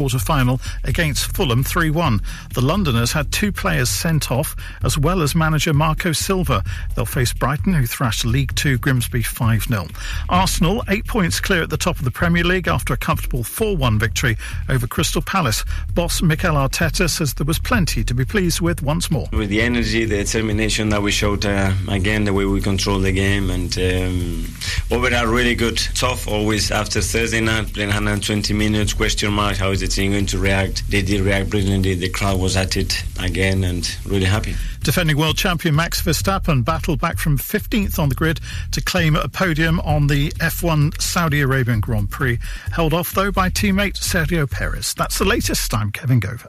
quarter final against Fulham 3 1. The Londoners had two players sent off, as well as manager Marco Silva. They'll face Brighton, who thrashed League Two Grimsby 5 0. Arsenal, eight points clear at the top of the Premier League after a comfortable 4 1 victory over Crystal Palace. Boss Mikel Arteta says there was plenty to be pleased with once more. With the energy, the determination that we showed uh, again, the way we control the game, and um, overall, really good. Tough always after Thursday night, playing 120 minutes, question mark, how is the team going to react? They did react brilliantly. The crowd was at it again and really happy. Defending world champion Max Verstappen battled back from 15th on the grid to claim a podium on the F1 Saudi Arabian Grand Prix. Held off, though, by teammate Sergio Perez. That's the latest. I'm Kevin Gover.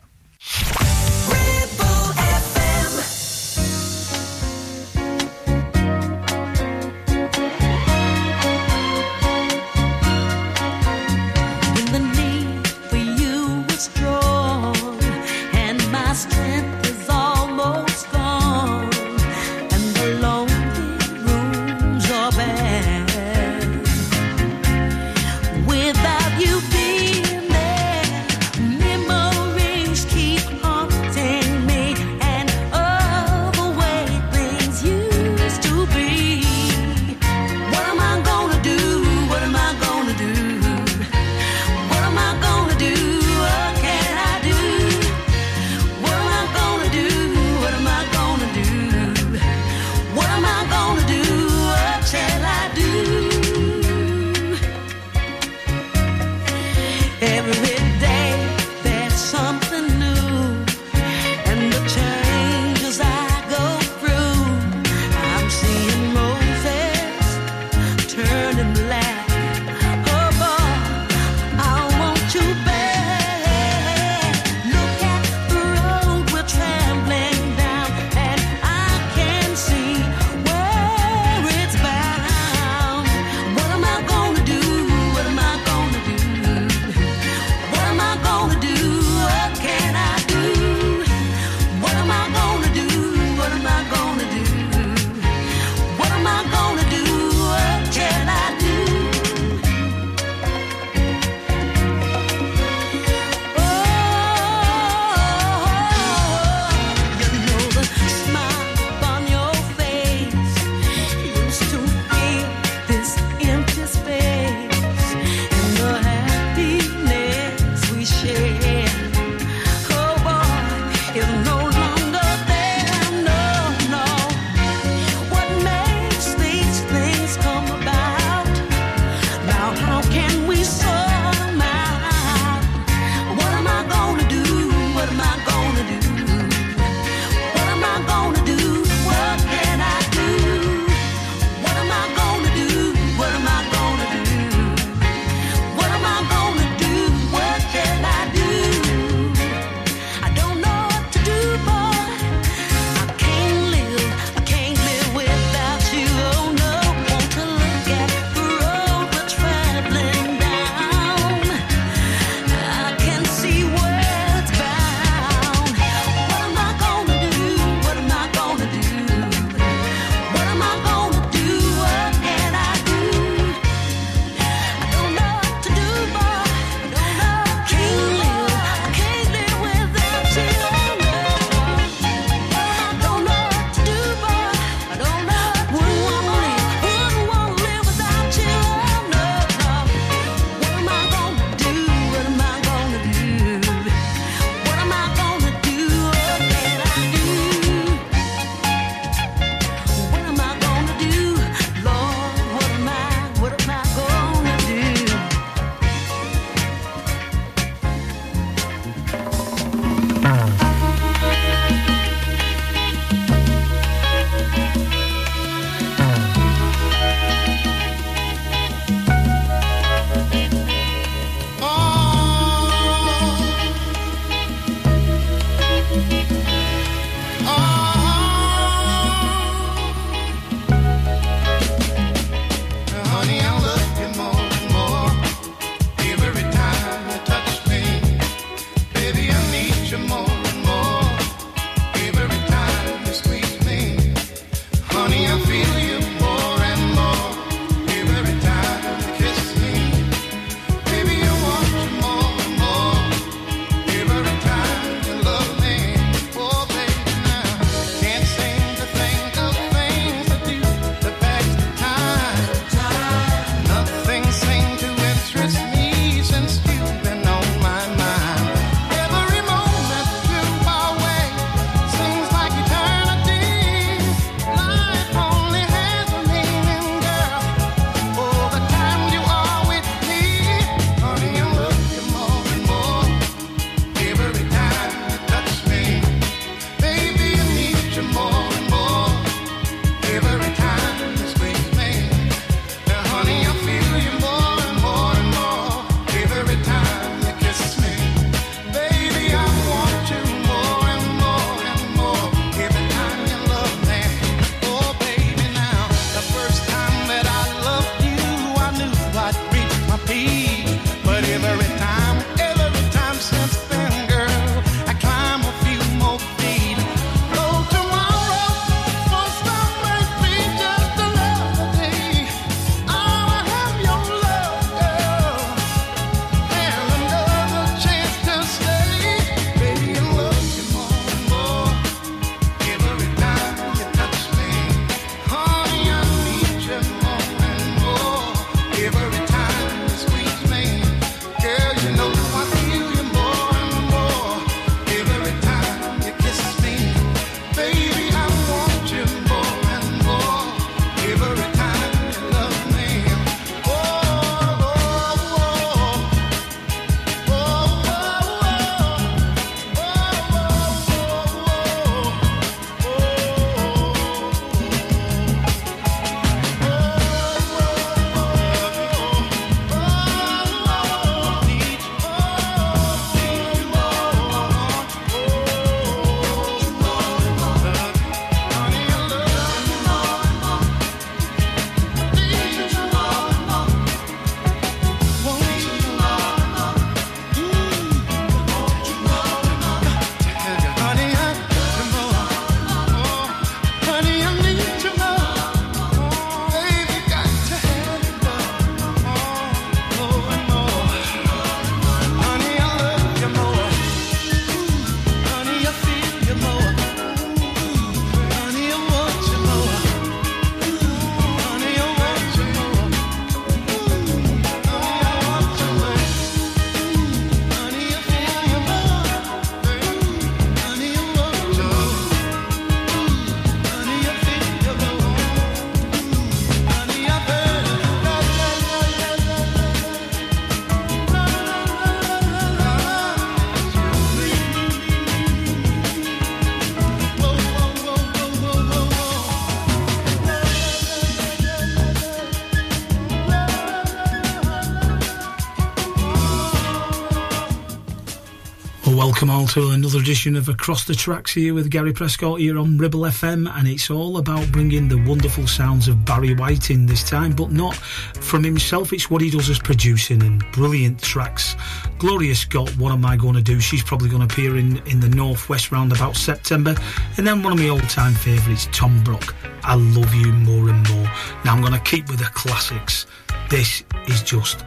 To another edition of Across the Tracks here with Gary Prescott here on Ribble FM, and it's all about bringing the wonderful sounds of Barry White in this time, but not from himself. It's what he does as producing and brilliant tracks. Gloria Scott, what am I going to do? She's probably going to appear in, in the Northwest round about September. And then one of my all time favourites, Tom Brock. I love you more and more. Now I'm going to keep with the classics. This is just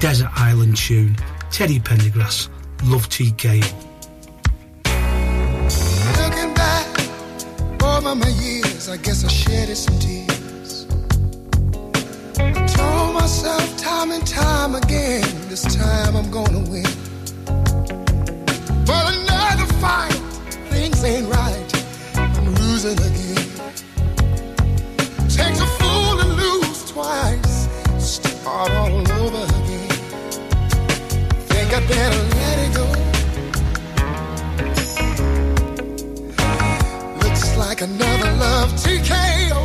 Desert Island tune. Teddy Pendergrass. Love TKO. My years, I guess I shedded some tears. I told myself time and time again, this time I'm gonna win. But another fight, things ain't right. I'm losing again. Takes a fool to lose twice, start all over again. Think I better let it go. Like another love TKO.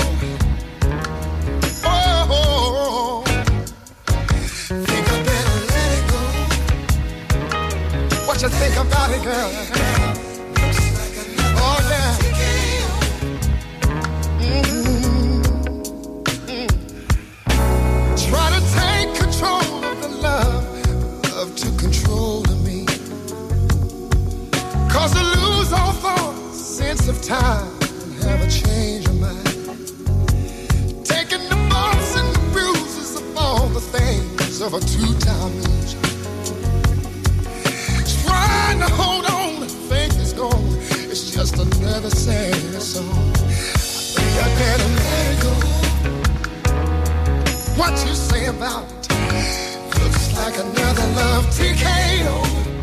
Oh, think I better let it go. What you think about it, girl? Oh yeah. Mhm. Mm. Try to take control of the love, love took control me. Cause I lose all thought, sense of time, things of a two-time loser. Trying to hold on, faith is gone. It's just another sad song. I think I better let it go. What you say about it? Looks like another love TKO.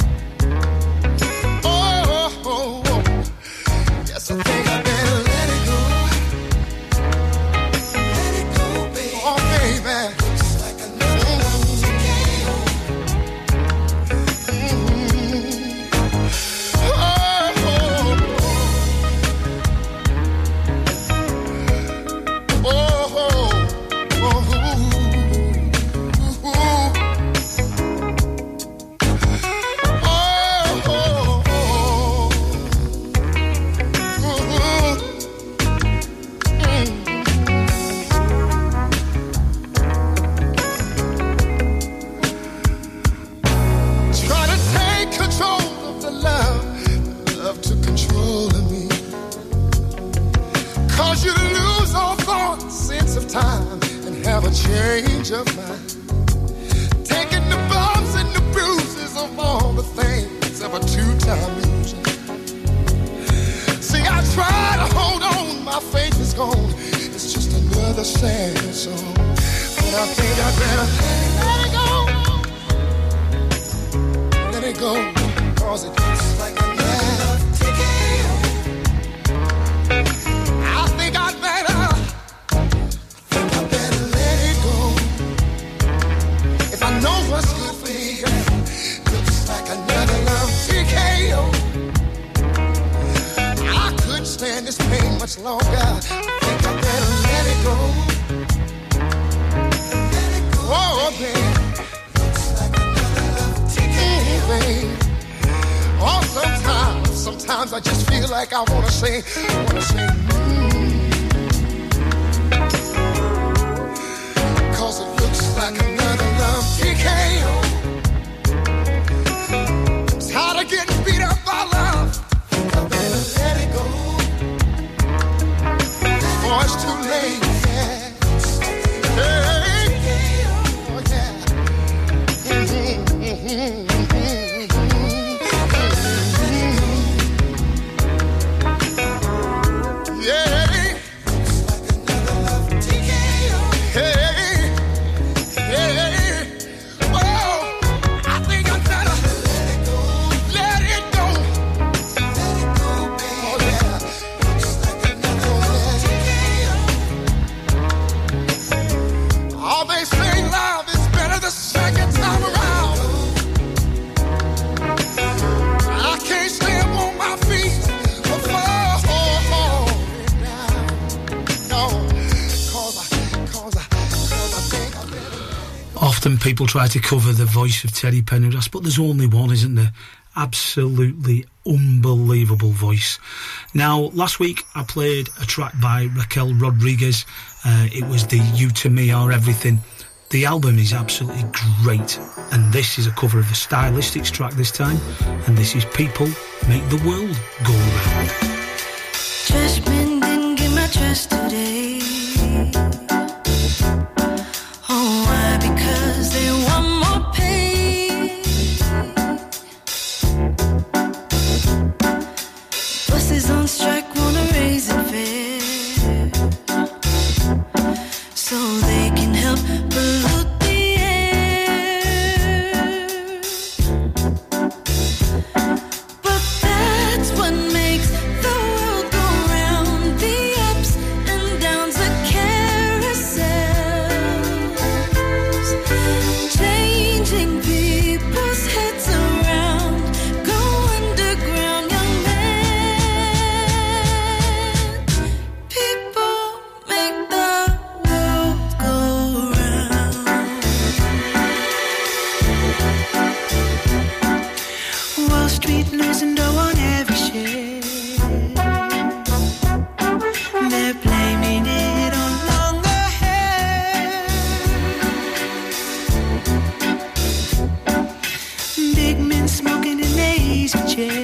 Time, and have a change of mind. Taking the bumps and the bruises of all the things of a two-time loser. See, I try to hold on, my faith is gone. It's just another sad song. But I think I better let it go. Let it go, cause it looks like much longer. I think I better let it go. Let it go. Oh, baby. Oh, babe. Oh, sometimes, sometimes I just feel like I wanna say, wanna say, Before people try to cover the voice of Teddy Pendergrass, but there's only one, isn't there? Absolutely unbelievable voice. Now, last week I played a track by Raquel Rodriguez. Uh, it was the You to Me Are Everything. The album is absolutely great, and this is a cover of a stylistics track this time, and this is People Make the World Go Round. Didn't get my trash today. Easy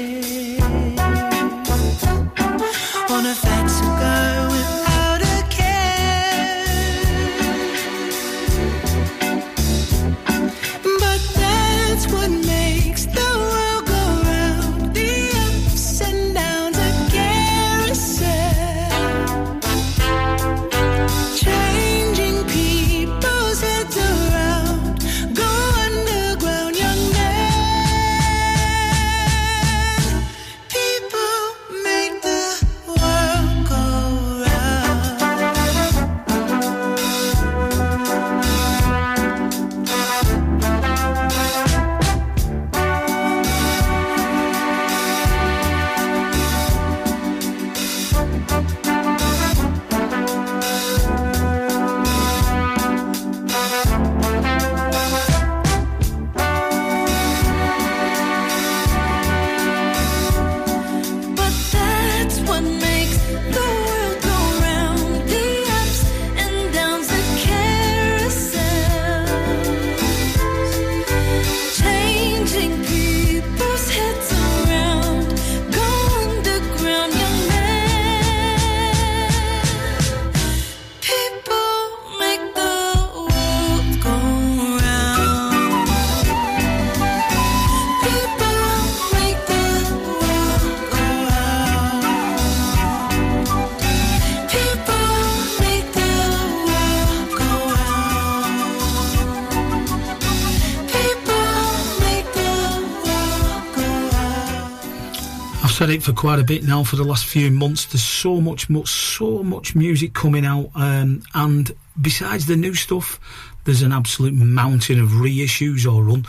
it for quite a bit now for the last few months. There's so much, much, so much music coming out, um, and besides the new stuff, there's an absolute mountain of reissues or un,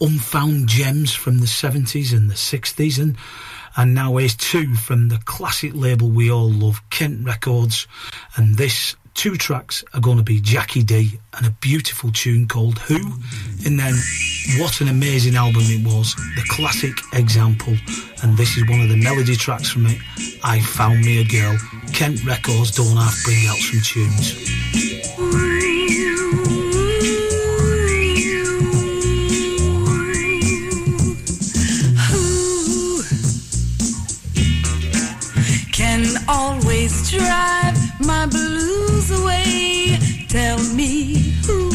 unfound gems from the 70s and the 60s, and and now here's two from the classic label we all love, Kent Records, and this. Two tracks are going to be Jackie D and a beautiful tune called Who, and then what an amazing album it was, the classic example, and this is one of the melody tracks from it. I found me a girl. Kent Records don't have bring out some tunes. Always drive my away? Tell me who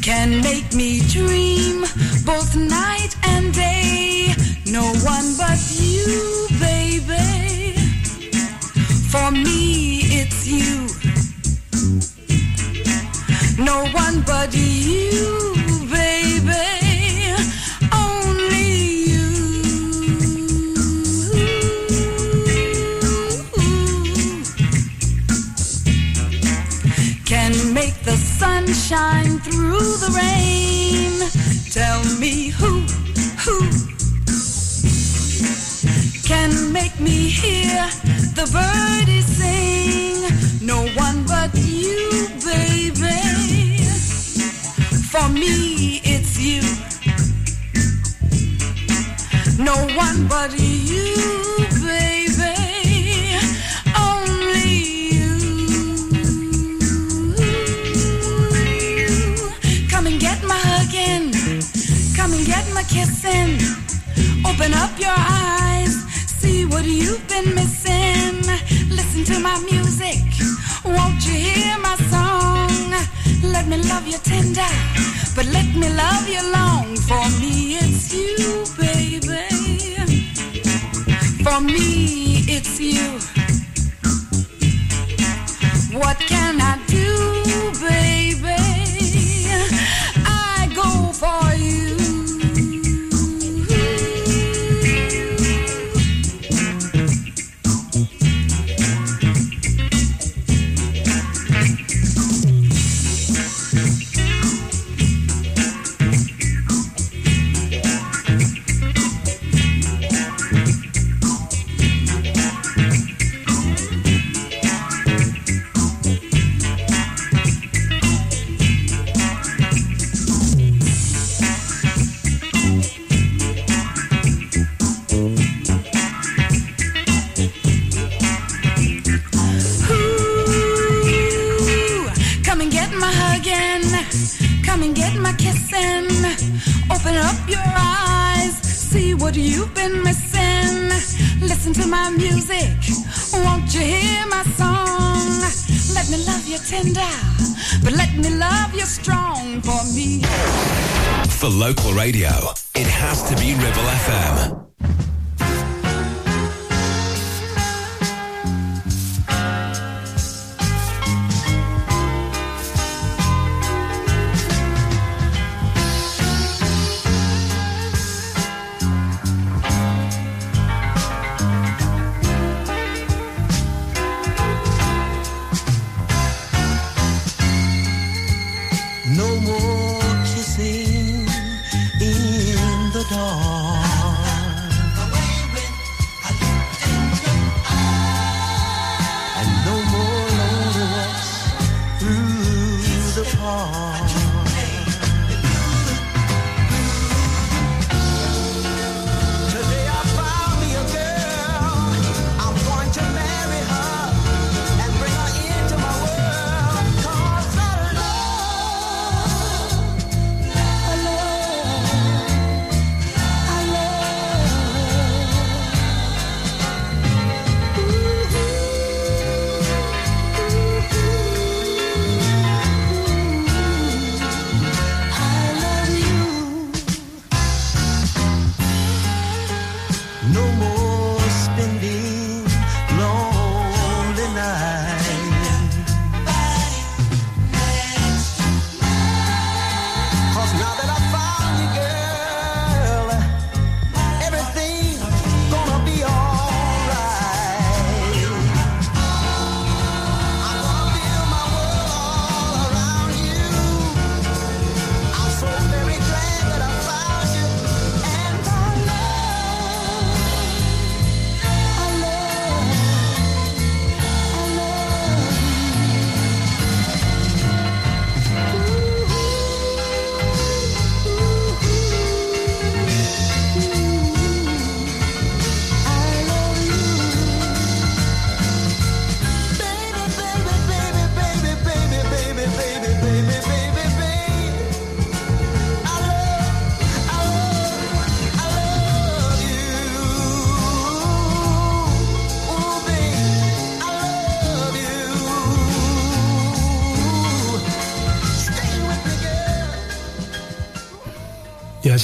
can make me dream both night and day? No one but you, baby. For me, it's you. No one but you, shine through the rain. Tell me who, who can make me hear the birdies sing. No one but you, baby. For me, it's you. No one but you, kissing. Open up your eyes. See what you've been missing. Listen to my music. Won't you hear my song? Let me love you tender, but let me love you long. For me, it's you, baby. For me, it's you. What can local radio,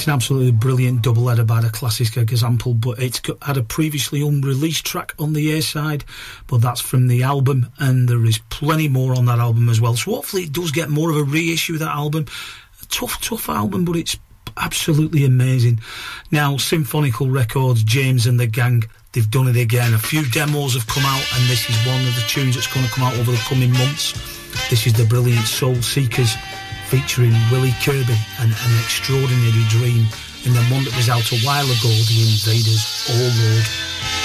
an absolutely brilliant double header by the classic example, but it's got, had a previously unreleased track on the A side, but that's from the album, and there is plenty more on that album as well. So hopefully it does get more of a reissue of that album. A tough, tough album, but it's absolutely amazing. Now, Symphonical Records, James and the Gang, they've done it again. A few demos have come out, and this is one of the tunes that's going to come out over the coming months. This is the brilliant Soul Seekers featuring Willie Kirby and an extraordinary dream in the one that was out a while ago, The Invaders, All Lord.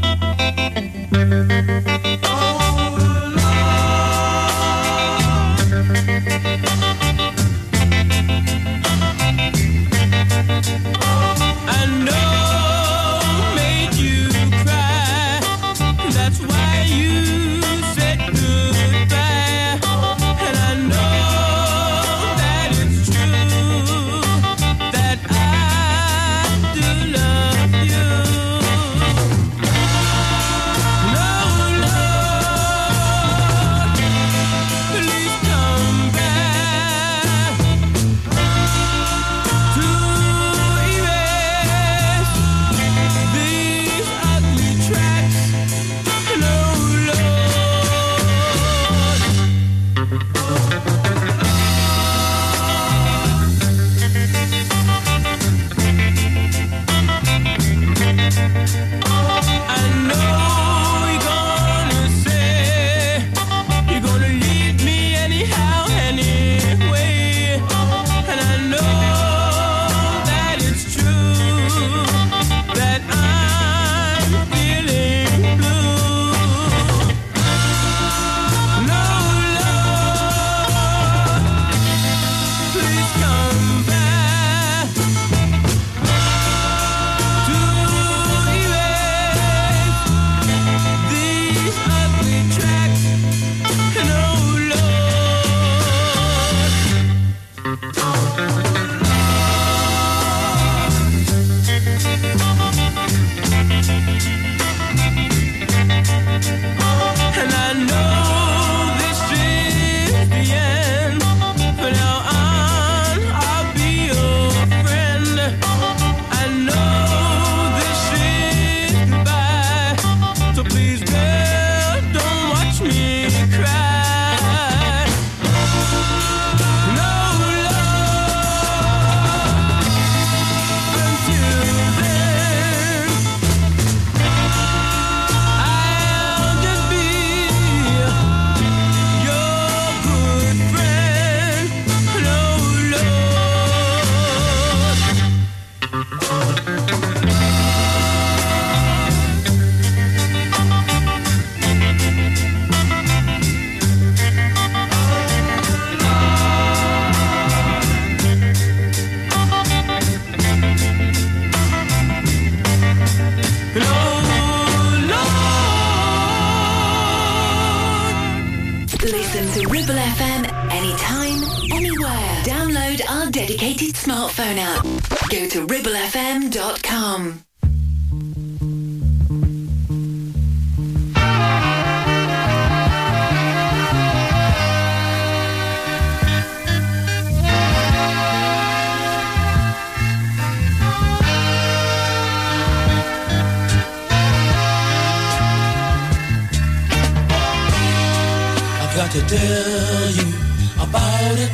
got to tell you about it.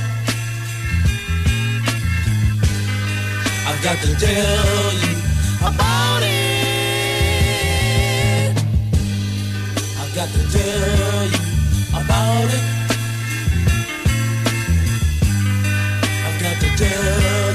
I've got to tell you about it. I've got to tell you about it. I've got to tell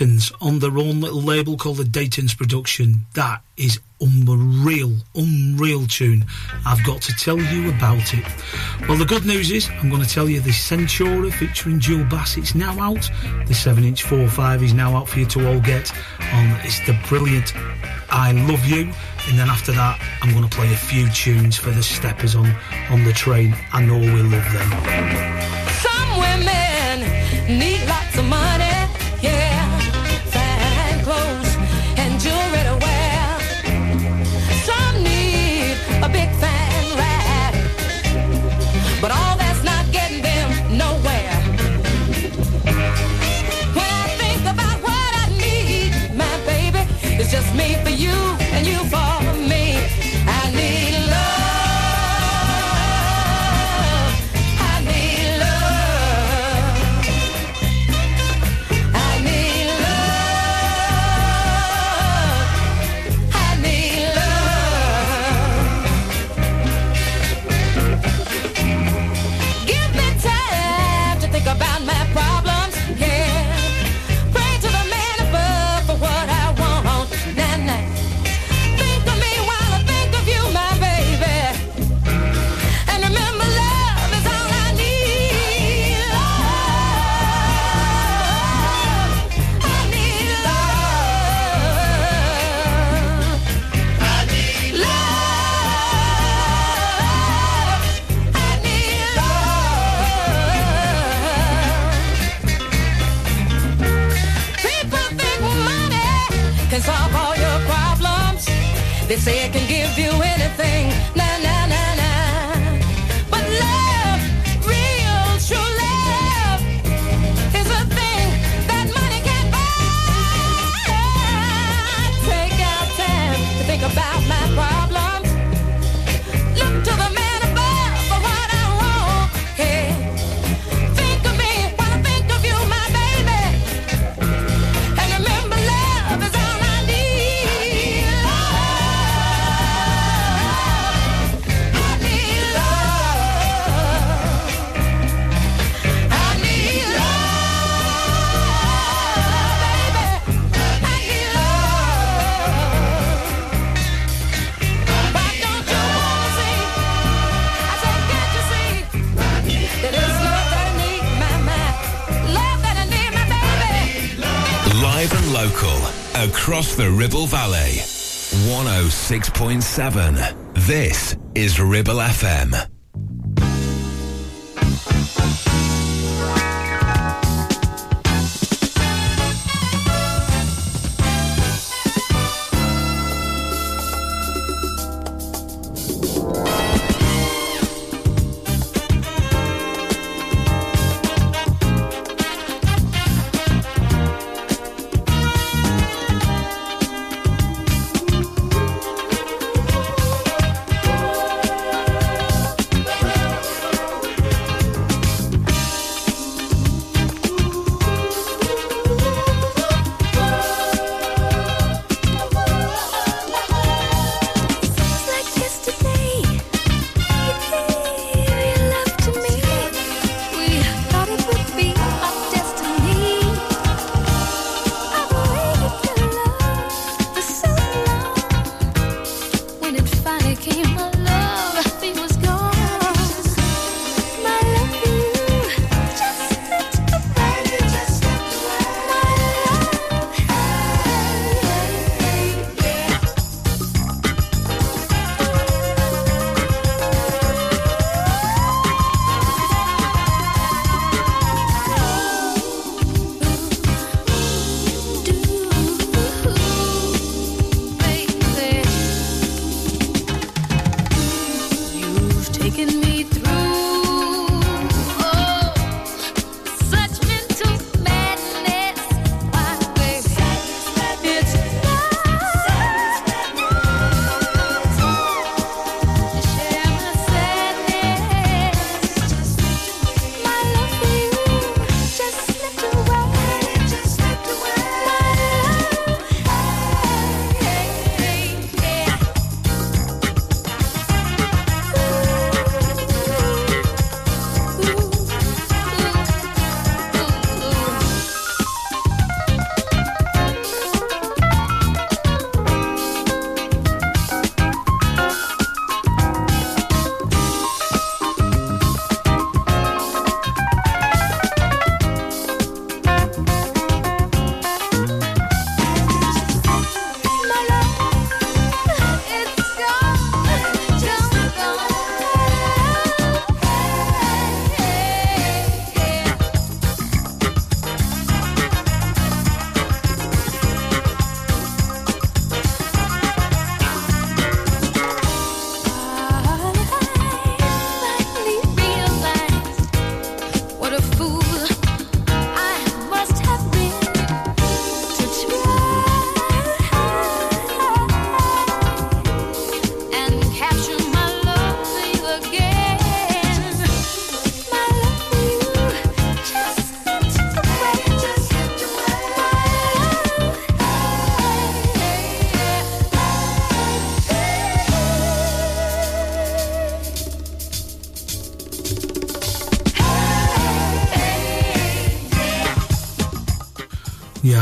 Dayton's on their own little label called the Dayton's Production. That is unreal, unreal tune. I've got to tell you about it. Well, the good news is I'm going to tell you the Centura featuring Jewel Bass. It's now out. The 7-inch 4.5 is now out for you to all get. On um, it's the brilliant I Love You. And then after that, I'm going to play a few tunes for the steppers on on the train. I know we love them. Some women need life for Ribble Valley. 106.7. This is Ribble FM.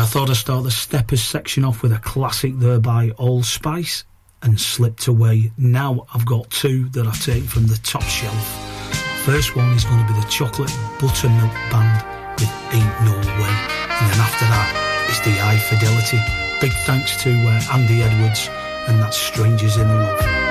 thought I'd start the Steppers section off with a classic there by Spice, and Slipped Away. Now I've got two that I've taken from the top shelf. First one is going to be the Chocolate Buttermilk Band with Ain't No Way. And then after that, it's the High Fidelity. Big thanks to uh, Andy Edwards and that Strangers in Love.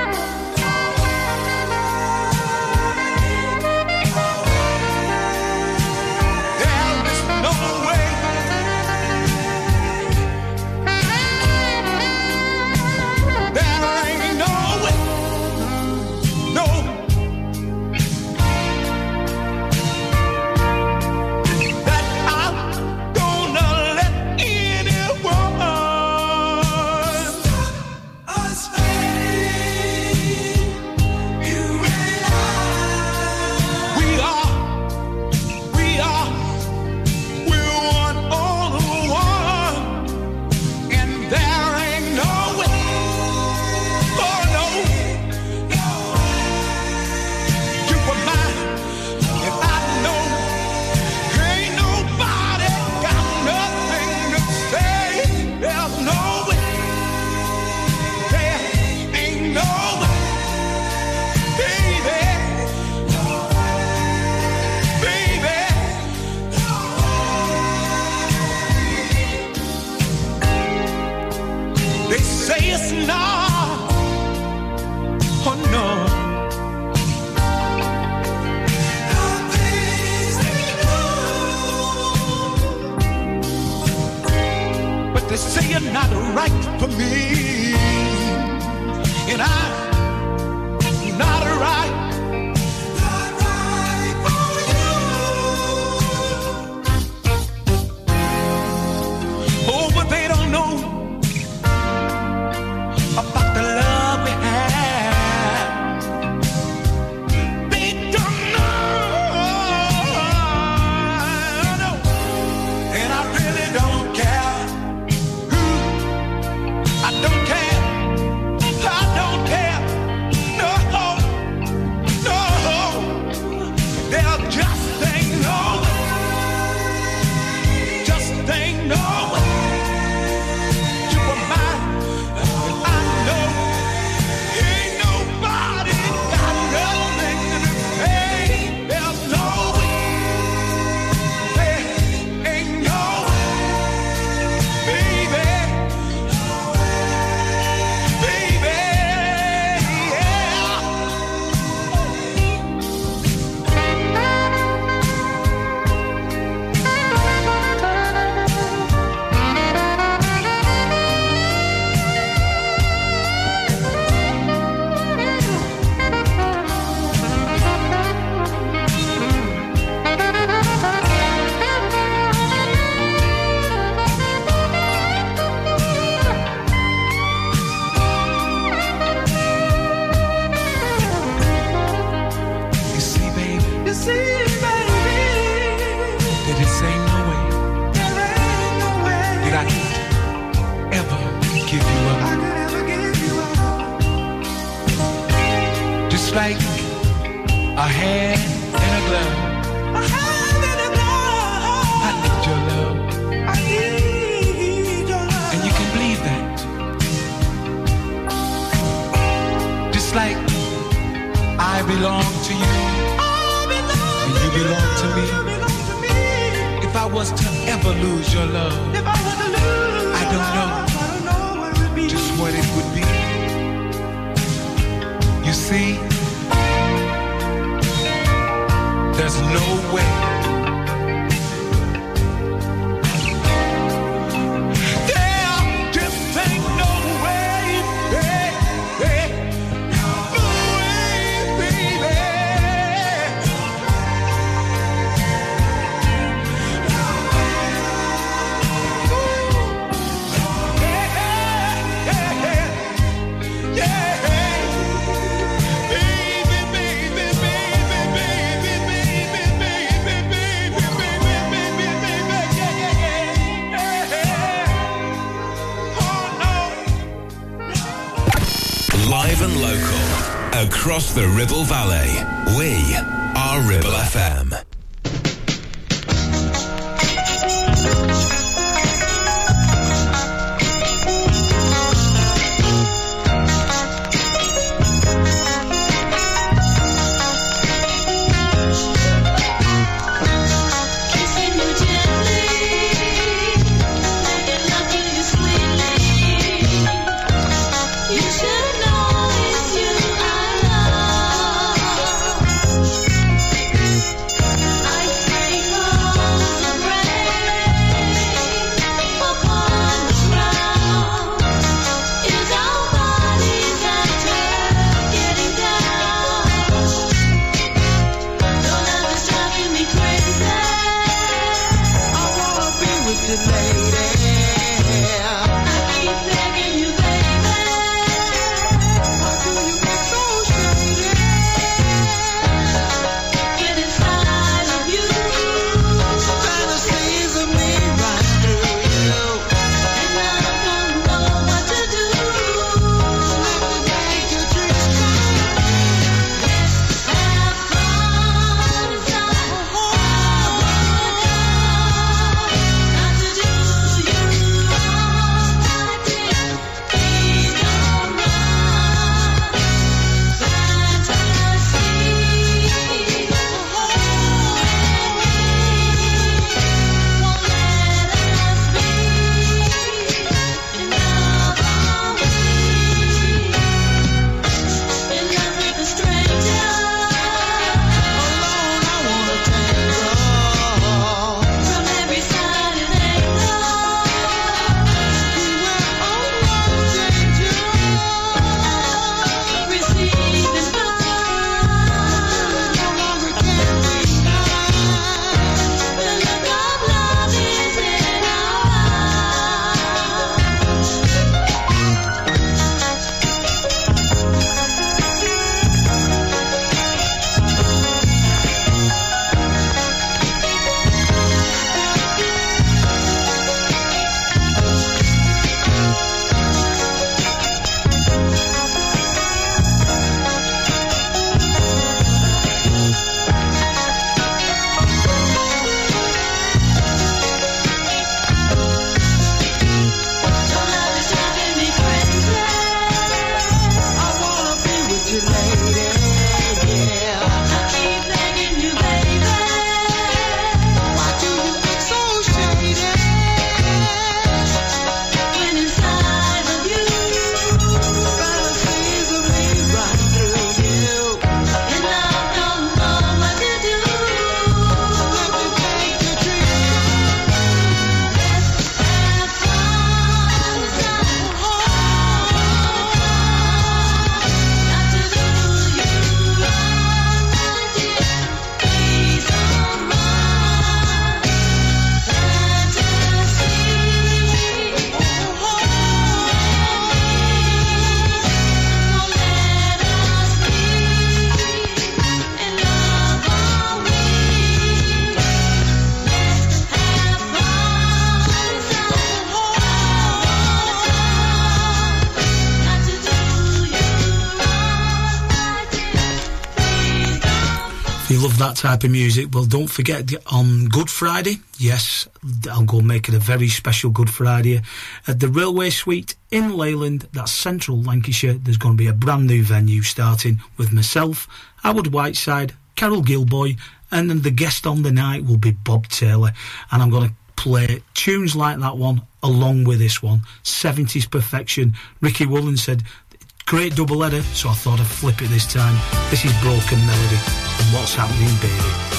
type of music, well, don't forget on um, Good Friday. Yes, I'll go make it a very special Good Friday at the Railway Suite in Leyland. That's central Lancashire. There's going to be a brand new venue starting with myself, Howard Whiteside, Carol Gilboy, and then the guest on the night will be Bob Taylor. And I'm going to play tunes like that one along with this one. 70s perfection. Ricky Woolen said Great double header, so I thought I'd flip it this time. This is Broken Melody and What's Happening Baby.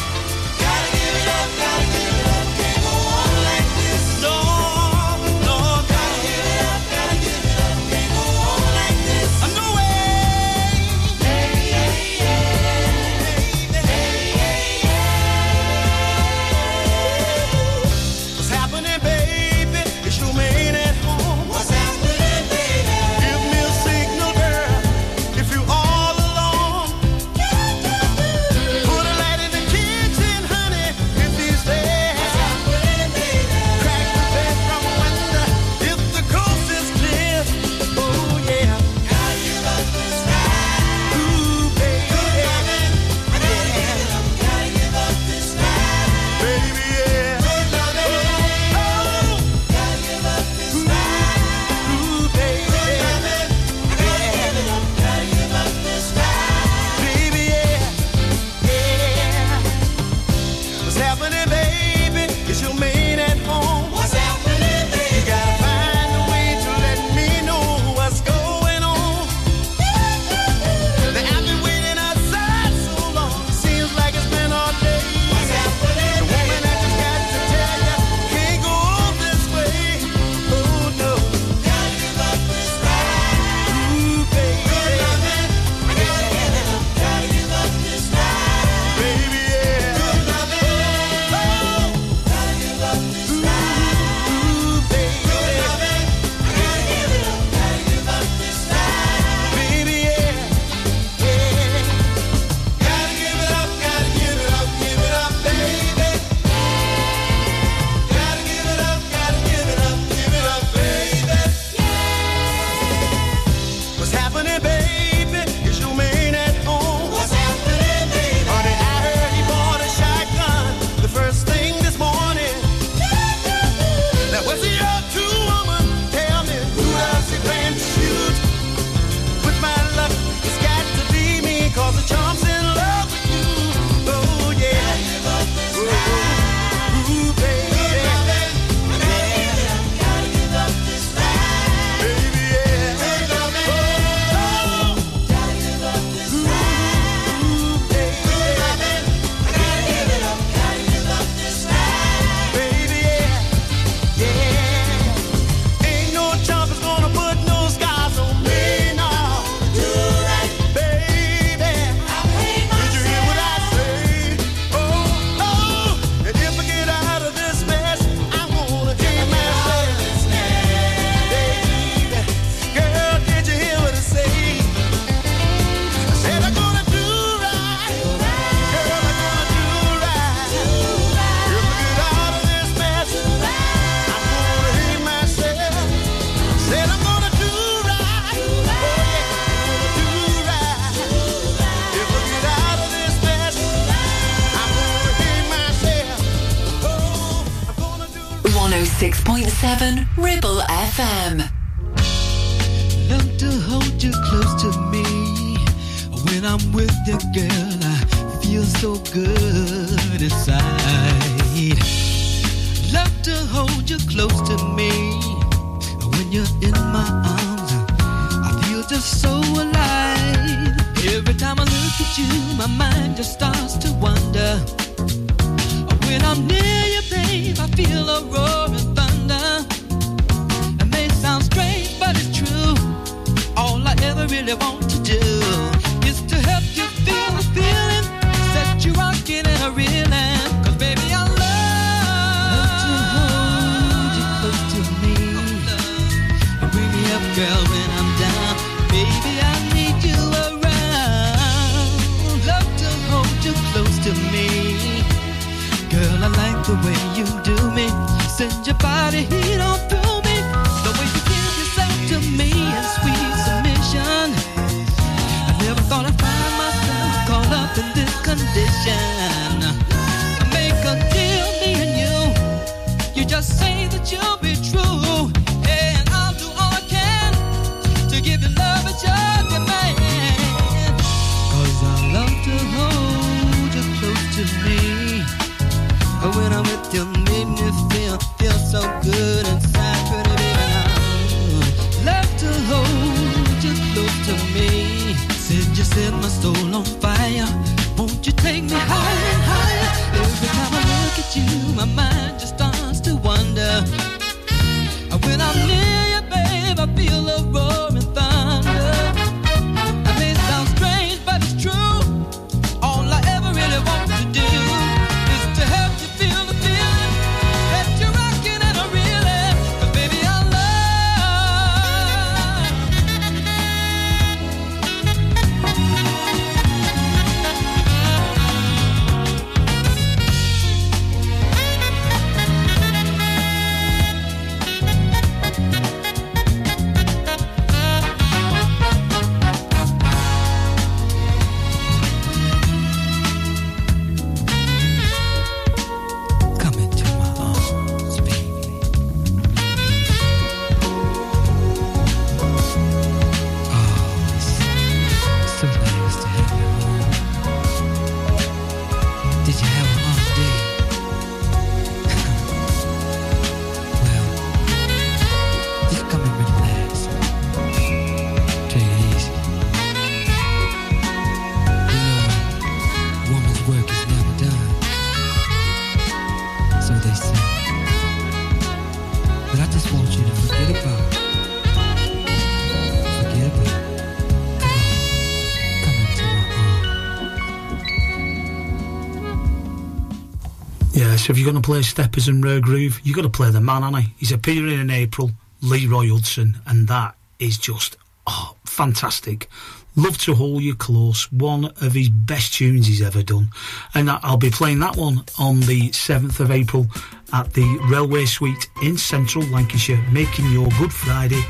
To play Steppers and Rare Groove, you've got to play the man, Annie. He's appearing in April, Leroy Hutson, and that is just, oh, fantastic. Love to Hold You Close, one of his best tunes he's ever done. And I'll be playing that one on the 7th of April at the Railway Suite in central Lancashire, making your Good Friday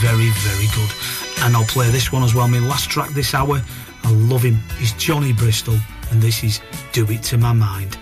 very, very good. And I'll play this one as well, my last track this hour. I love him. He's Johnny Bristol, and this is Do It To My Mind.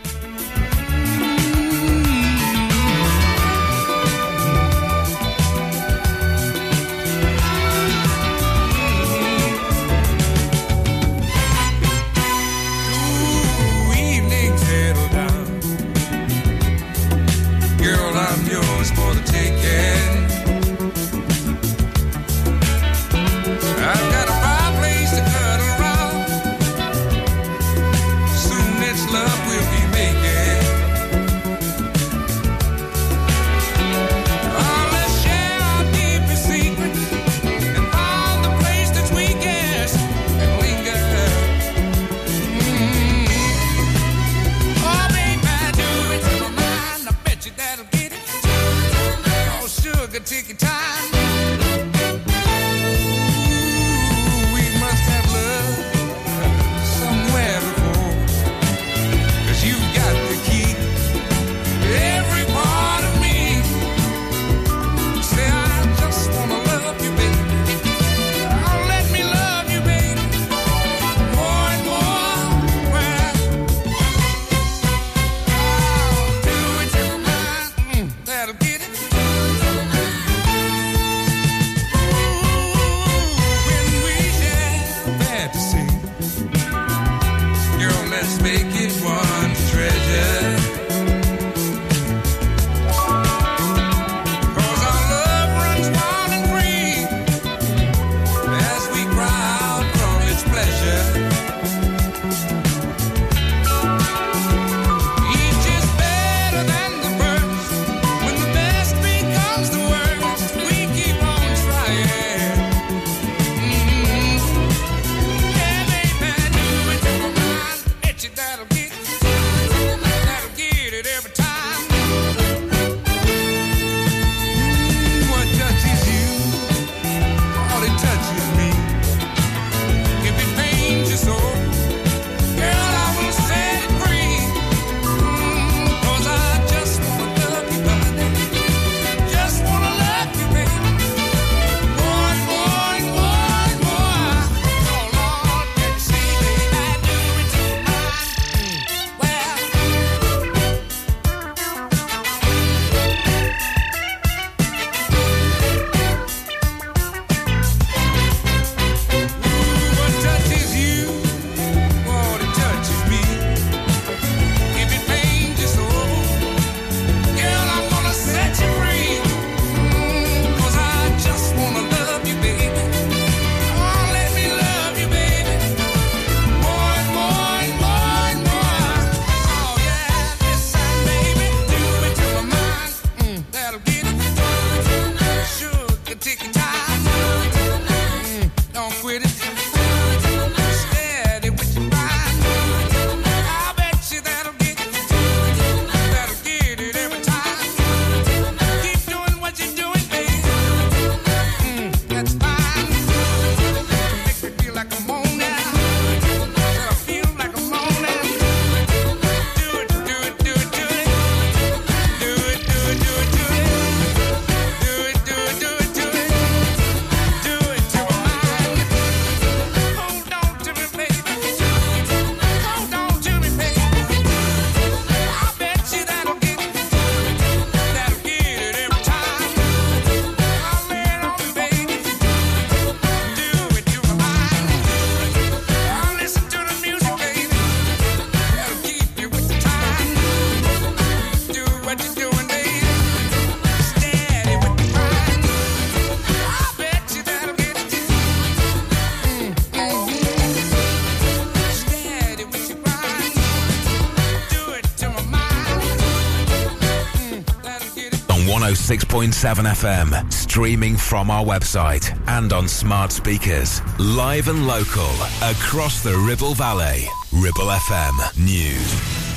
106.7 FM, streaming from our website and on smart speakers. Live and local across the Ribble Valley. Ribble FM News.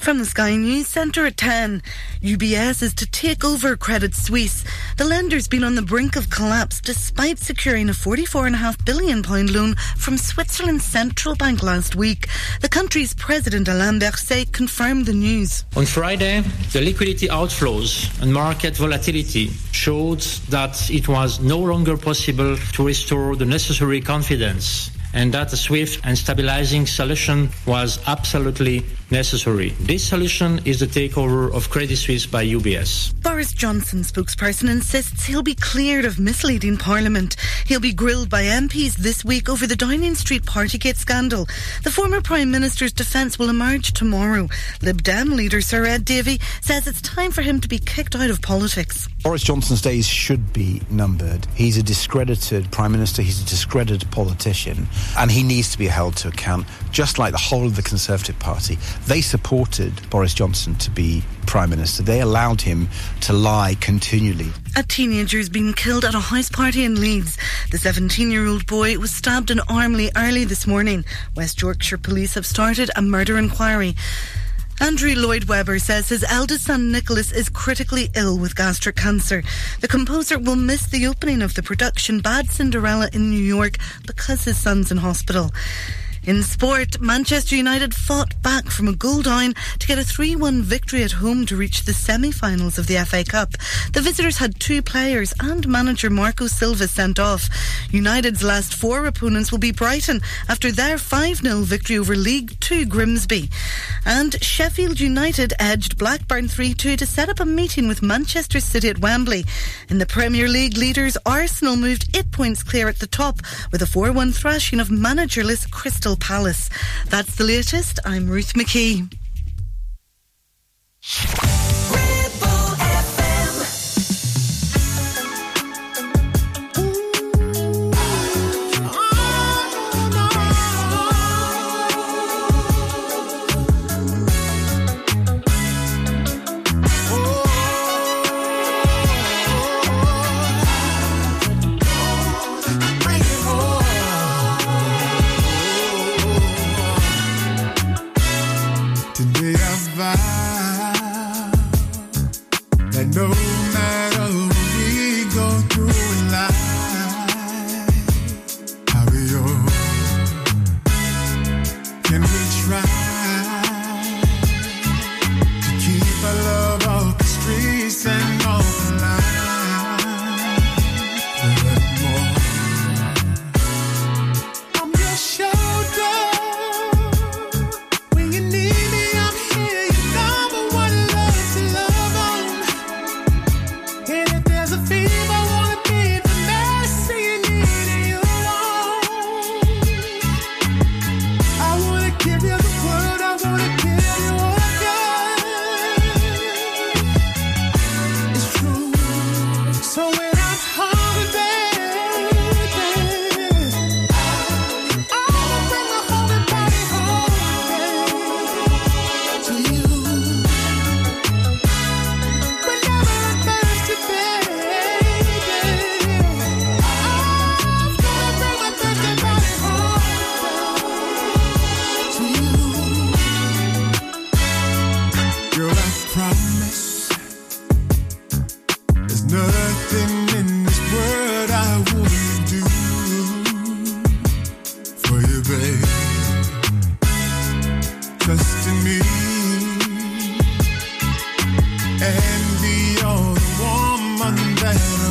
From the Sky News Centre at 10, UBS is to take over Credit Suisse. The lender's been on the brink of collapse despite securing a £44.5 billion loan from Switzerland's central bank last week. Country's president Alain Berset confirmed the news. On Friday, the liquidity outflows and market volatility showed that it was no longer possible to restore the necessary confidence and that a swift and stabilizing solution was absolutely necessary. This solution is the takeover of Credit Suisse by UBS. Boris Johnson, spokesperson, insists he'll be cleared of misleading Parliament. He'll be grilled by MPs this week over the Downing Street Partygate scandal. The former Prime Minister's defence will emerge tomorrow. Lib Dem leader Sir Ed Davey says it's time for him to be kicked out of politics. Boris Johnson's days should be numbered. He's a discredited Prime Minister, he's a discredited politician, and he needs to be held to account, just like the whole of the Conservative Party. They supported Boris Johnson to be Prime Minister. They allowed him to lie continually. A teenager's been killed at a house party in Leeds. The 17 year old boy was stabbed in Armley early this morning. West Yorkshire police have started a murder inquiry. Andrew Lloyd Webber says his eldest son Nicholas is critically ill with gastric cancer. The composer will miss the opening of the production Bad Cinderella in New York because his son's in hospital. In sport, Manchester United fought back from a goal down to get a 3 1 victory at home to reach the semi finals of the FA Cup. The visitors had two players and manager Marco Silva sent off. United's last four opponents will be Brighton after their 5 0 victory over League Two Grimsby. And Sheffield United edged Blackburn 3 2 to set up a meeting with Manchester City at Wembley. In the Premier League, leaders Arsenal moved eight points clear at the top with a 4 1 thrashing of managerless Crystal Palace. That's the latest. I'm Ruth McKee. Trust in me. And be all the woman that I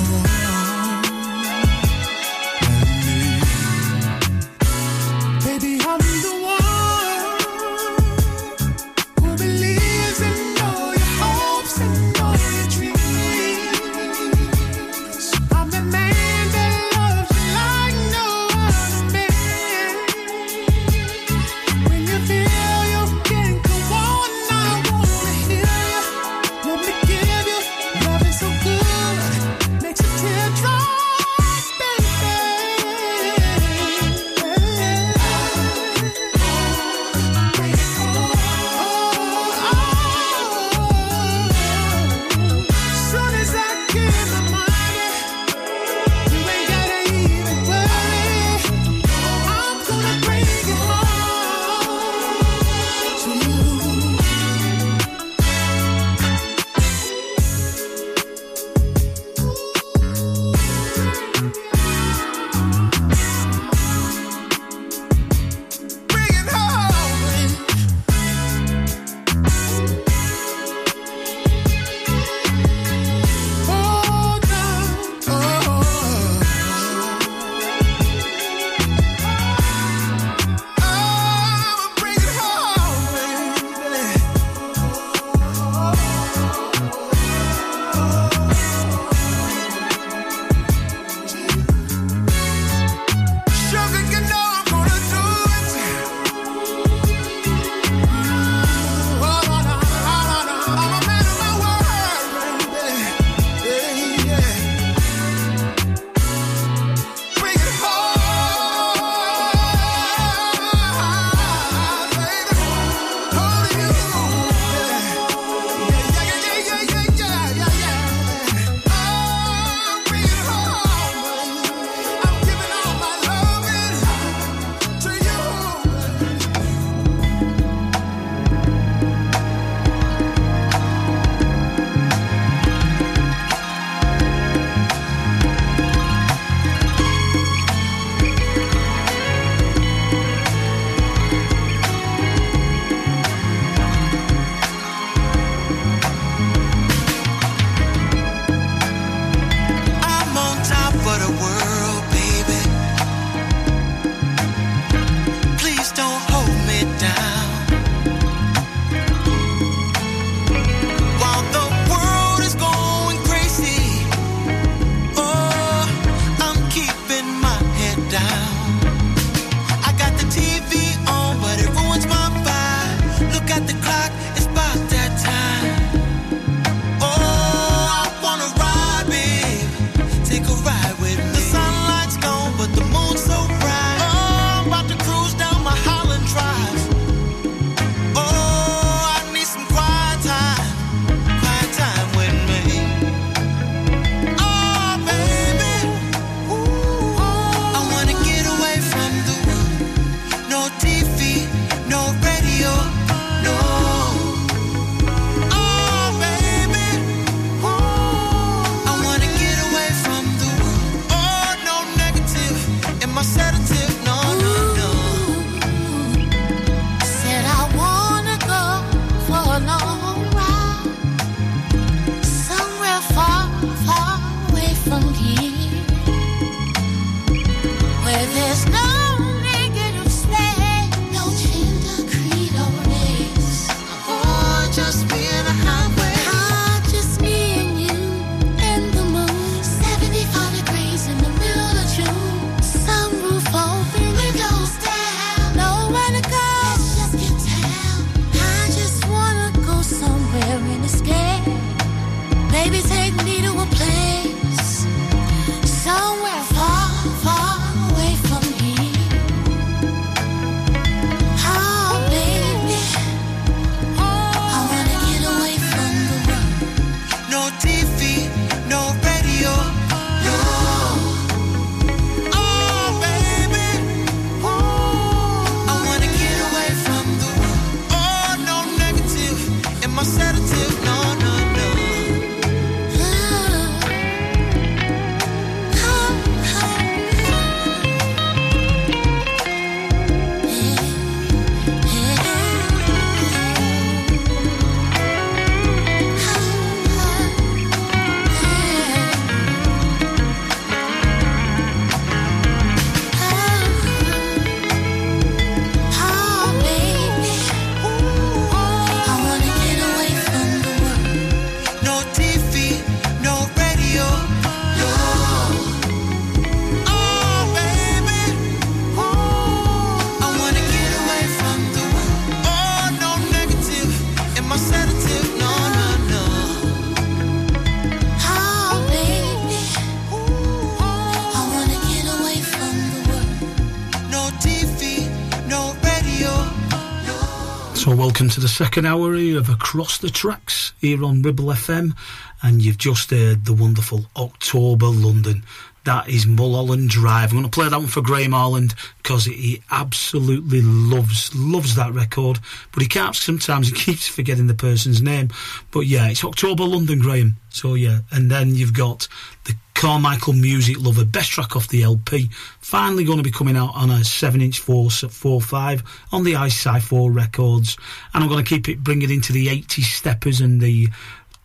second hour of Across the Tracks here on Ribble FM, and you've just heard the wonderful October London. That is Mulholland Drive. I'm going to play that one for Graham Harland because he absolutely loves loves that record. But he can't. Sometimes he keeps forgetting the person's name. But yeah, it's October London, Graham. So yeah, and then you've got the Carmichael Music Lover best track off the LP. Finally going to be coming out on a seven-inch four four five on the Ice Sci 4 records, and I'm going to keep it bringing into the 80s steppers and the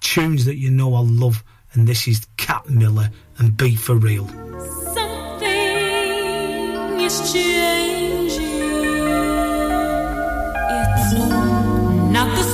tunes that you know I love. And this is Cat Miller and Be For Real. Something is changing. It's not the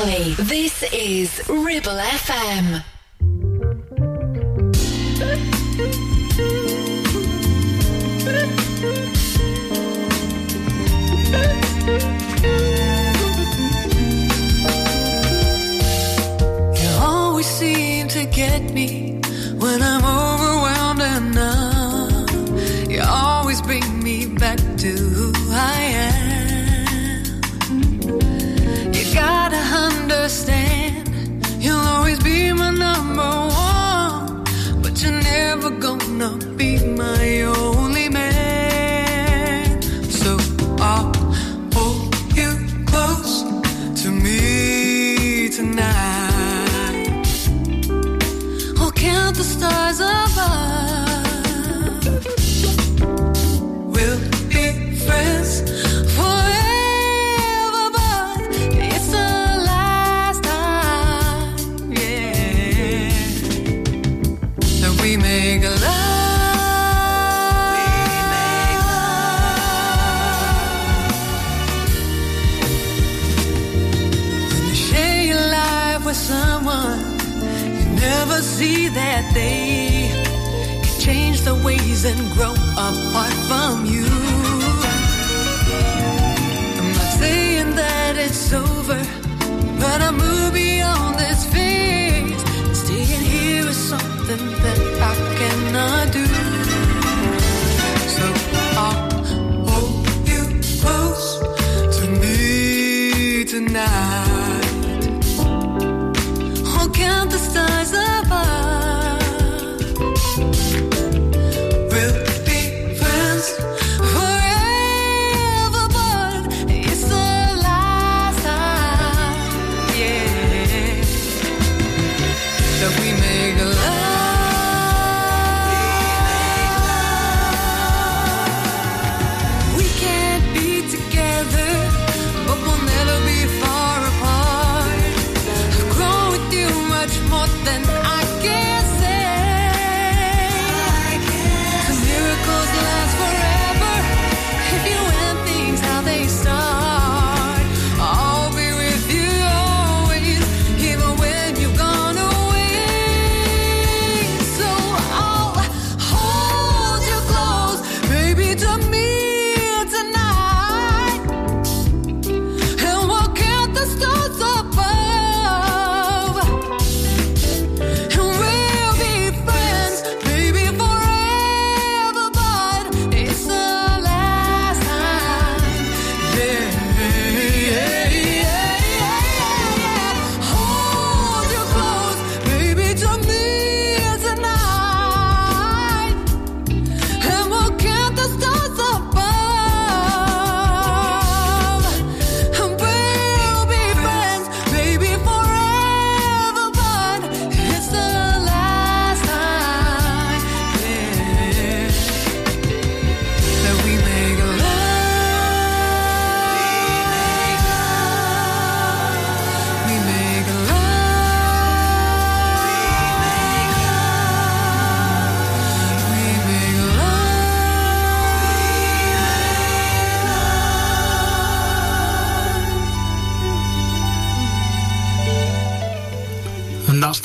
Alley. This is Ribble FM. You always seem to get me when I'm over and grow apart from you. I'm not saying that it's over, but I move beyond this phase. Staying here is something that I cannot do. So I'll hold you close to me tonight. I'll count the stars above.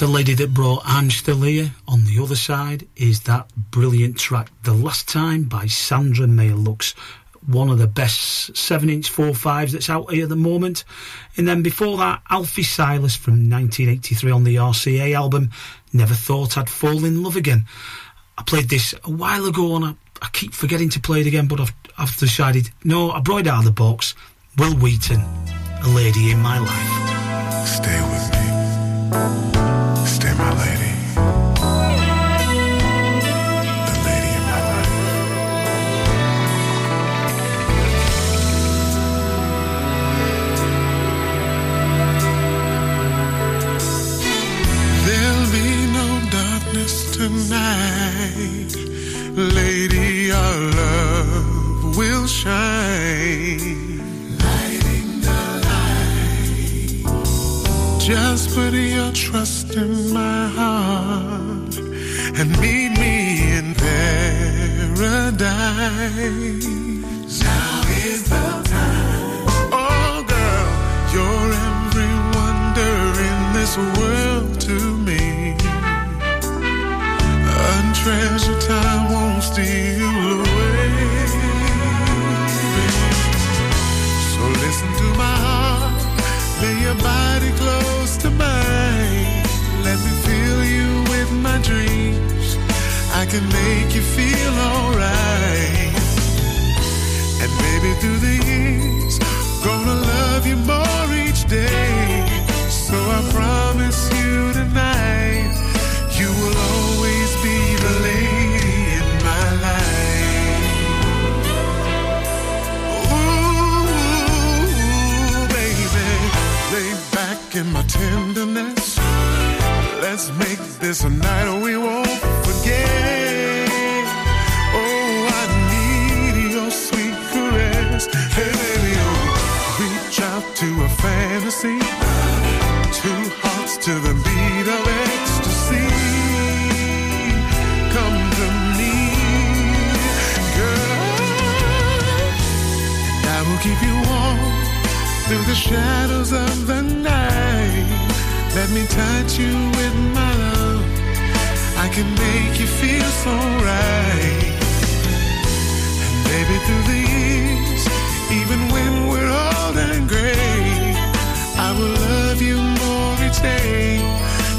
The lady that brought I'm Still On the other side is that brilliant track, The Last Time by Sandra Maylux. One of the best 7 inch 4.5s that's out here at the moment. And then before that, Alfie Silas from 1983 on the RCA album, Never Thought I'd Fall in Love Again. I played this a while ago and I, I keep forgetting to play it again, but I've, I've decided, no, I brought it out of the box. Will Wheaton, A Lady in My Life. Stay with me. Stay, my lady. The lady in my life. There'll be no darkness tonight. Lady, Just put your trust in my heart and meet me in paradise. Now is the time. Oh, girl, you're every wonder in this world to me. Untreasured time can make you feel alright. And baby, through the years, gonna love you more each day. So I promise you tonight, you will always be the lady in my life. Ooh, baby, lay back in my tenderness. Let's make this a night we won't through the shadows of the night. Let me touch you with my love I can make you feel so right. And baby, through the years, even when we're old and gray, I will love you more each day.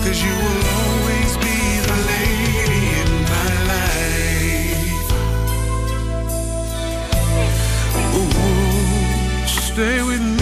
Cause you will always be the lady in my life. Ooh, stay with me,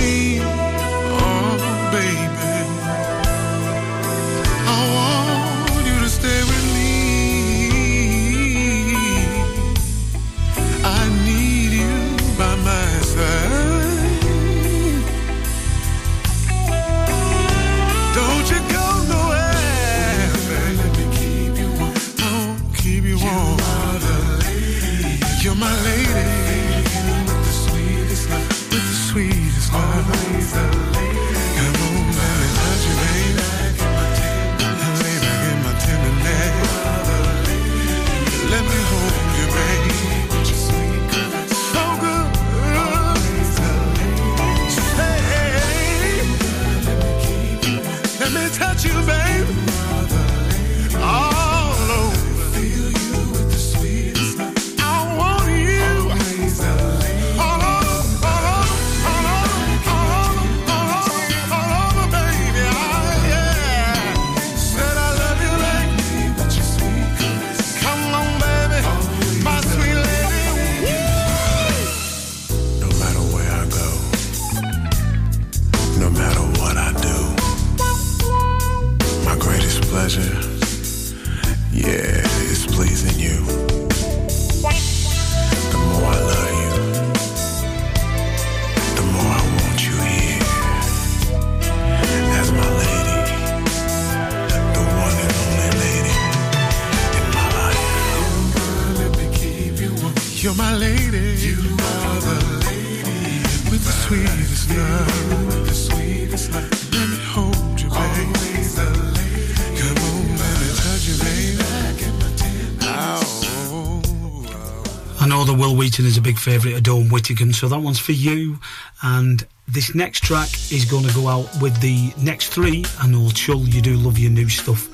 favourite of Dawn Whittaken, so that one's for you. And this next track is going to go out with the next three. And Old Chull, you do love your new stuff.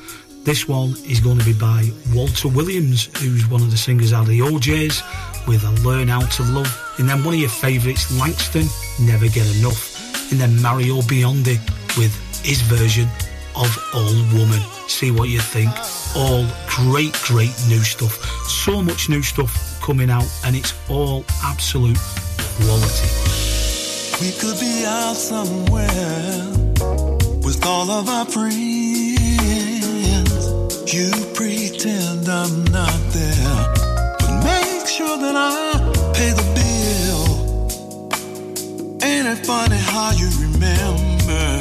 This one is going to be by Walter Williams, who's one of the singers out of the O'Jays, with a Learn How to Love. And then one of your favourites, Langston, Never Get Enough. And then Mario Biondi with his version of Old Woman. See what you think. All great, great new stuff. So much new stuff coming out, and it's all absolute quality. We could be out somewhere with all of our friends. You pretend I'm not there, but make sure that I pay the bill. Ain't it funny how you remember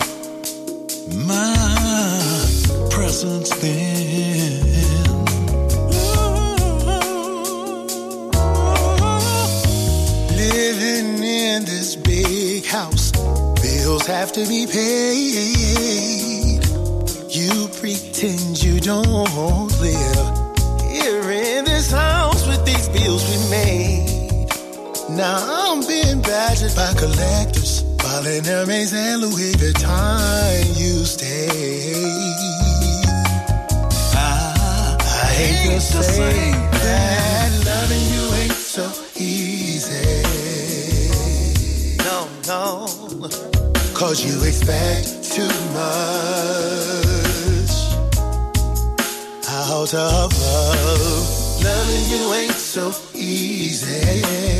my presence then? Have to be paid. You pretend you don't live here in this house with these bills we made. Now I'm being badgered by collectors, filing Hermes and Louis Vuitton. You stay. I, I hate to say that loving you ain't so easy. No, no. Cause you expect too much out of love. Loving you ain't so easy.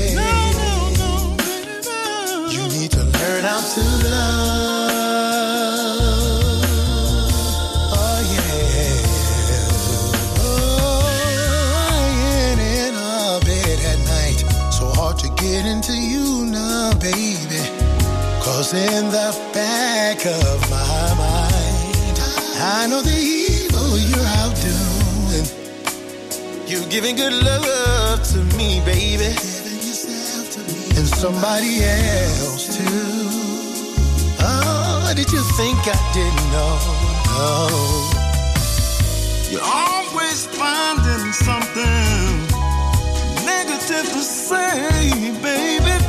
Cause in the back of my mind, I know the evil you're out doing. You're giving good love to me, baby. And somebody else too. Oh, did you think I didn't know? No. You're always finding something negative to say, baby.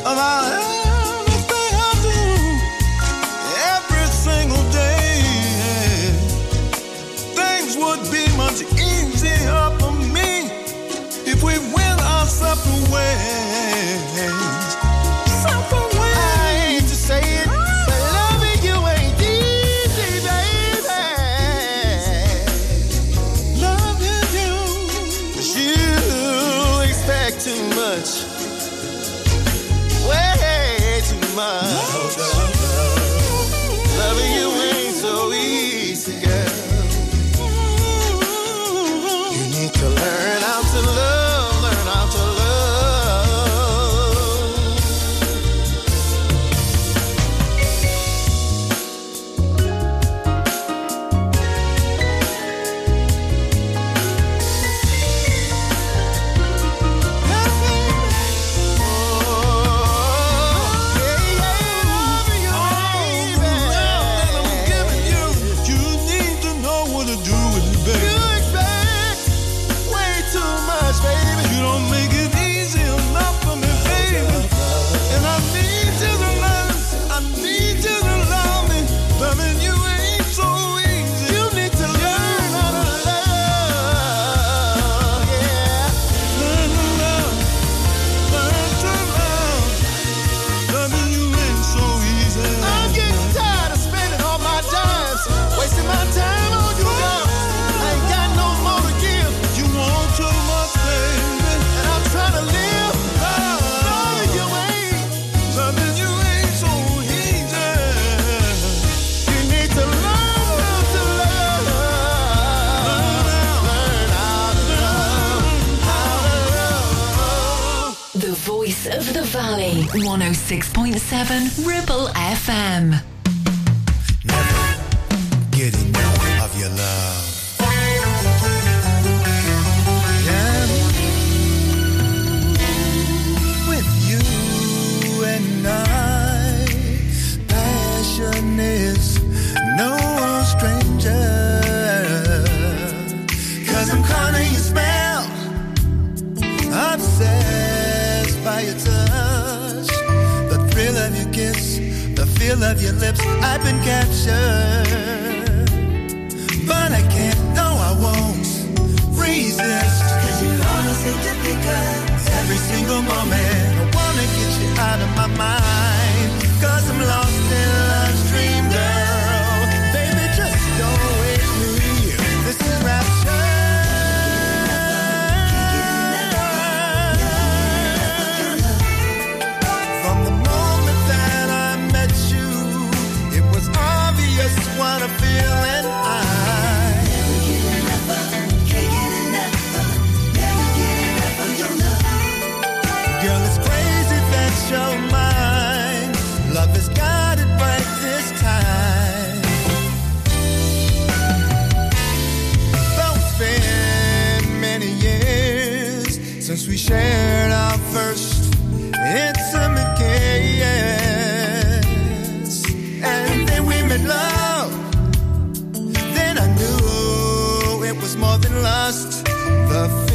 About easy up me if we will our separate ways. 106.7 Ribble FM. of your lips, I've been captured. But I can't, no, I won't resist. Cause you always seem to pick up every single moment. I wanna get you out of my mind.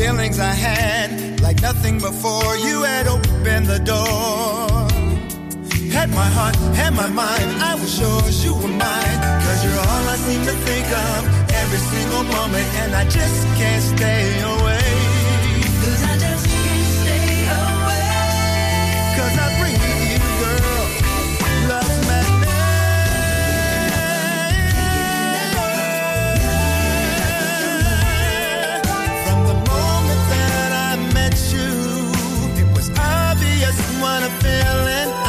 feelings I had, like nothing before. You had opened the door. Had my heart, had my mind, I was yours, you were mine. Cause you're all I seem to think of every single moment, and I just can't stay away. feeling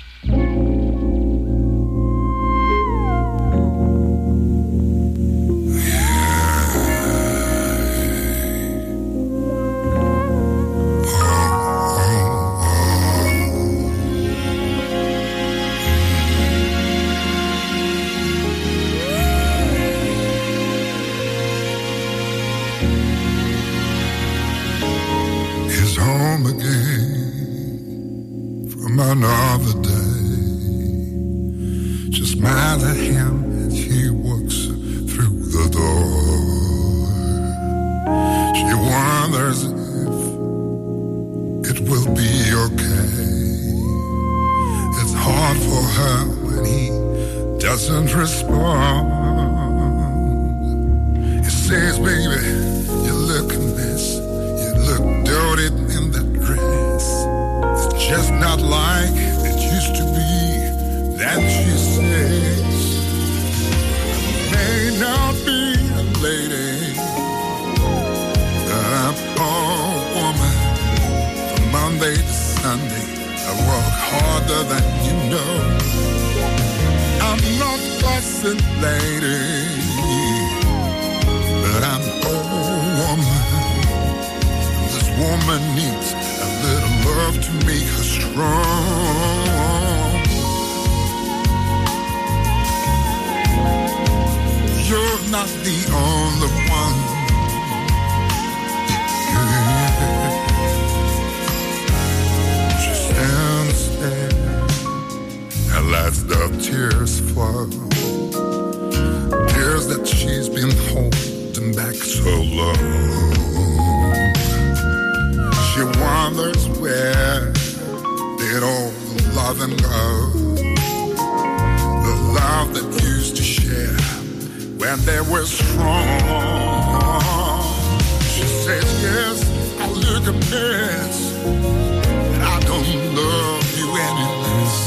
Monday to Sunday, I work harder than you know. I'm not fussing lady, but I'm a woman. This woman needs a little love to make her strong. You're not the only one. She there and lets the tears flow. Tears that she's been holding back so long. She wonders where did all the loving go? The love that used to share when they were strong. She says, Yes, I look a mess, and I don't love you any less.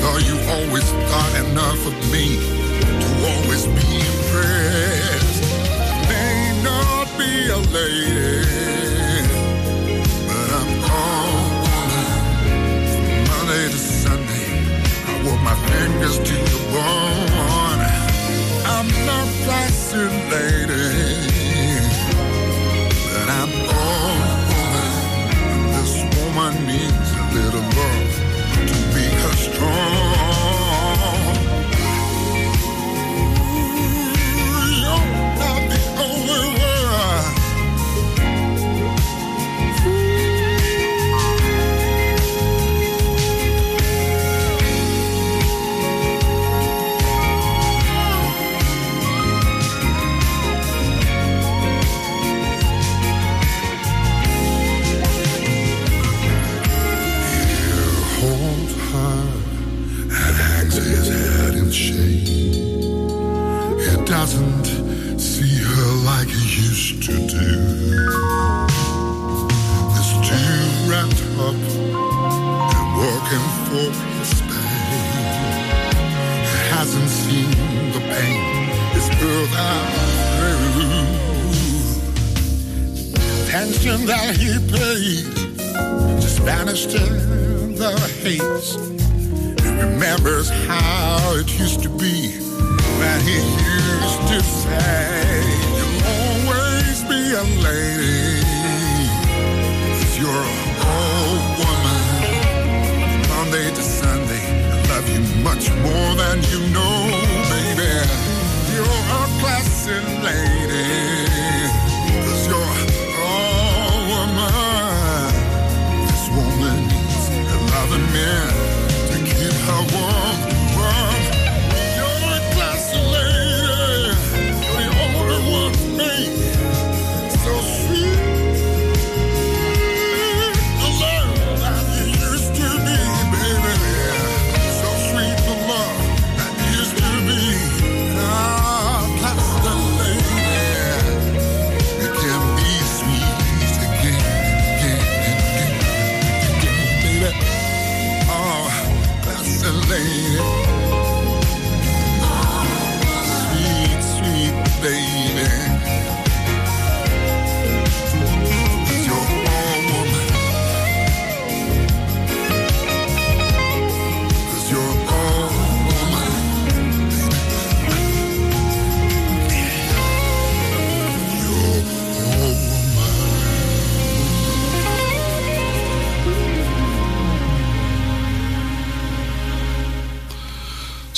Though you always thought enough of me to always be impressed. May not be a lady, but I'm all woman. From Monday to Sunday, I work my fingers to the bone. I'm not classy lady, but I'm all woman. This woman needs a little love her strong.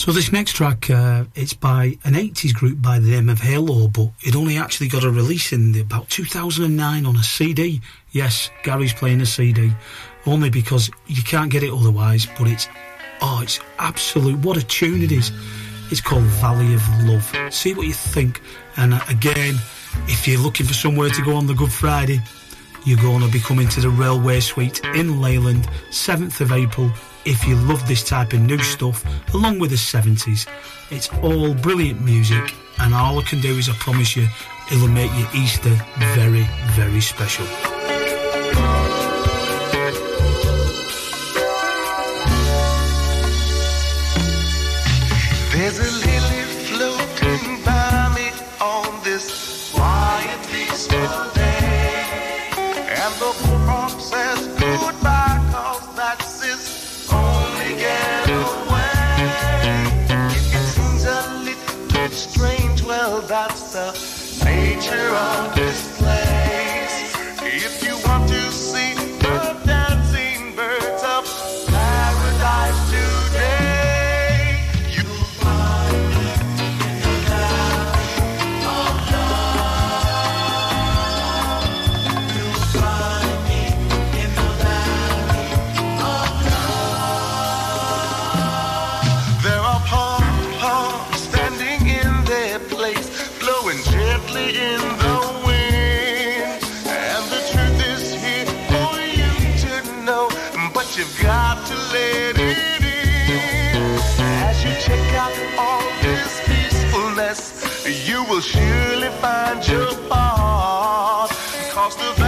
So this next track, uh, it's by an 80s group by the name of Halo, but it only actually got a release in the, about 2009 on a CD. Yes, Gary's playing a CD, only because you can't get it otherwise, but it's, oh, it's absolute, what a tune it is. It's called Valley of Love. See what you think. And uh, again, if you're looking for somewhere to go on the Good Friday, you're going to be coming to the Railway Suite in Leyland, 7th of April. If you love this type of new stuff, along with the 70s, it's all brilliant music, and all I can do is I promise you, it'll make your Easter very, very special. Surely find your part. Cause the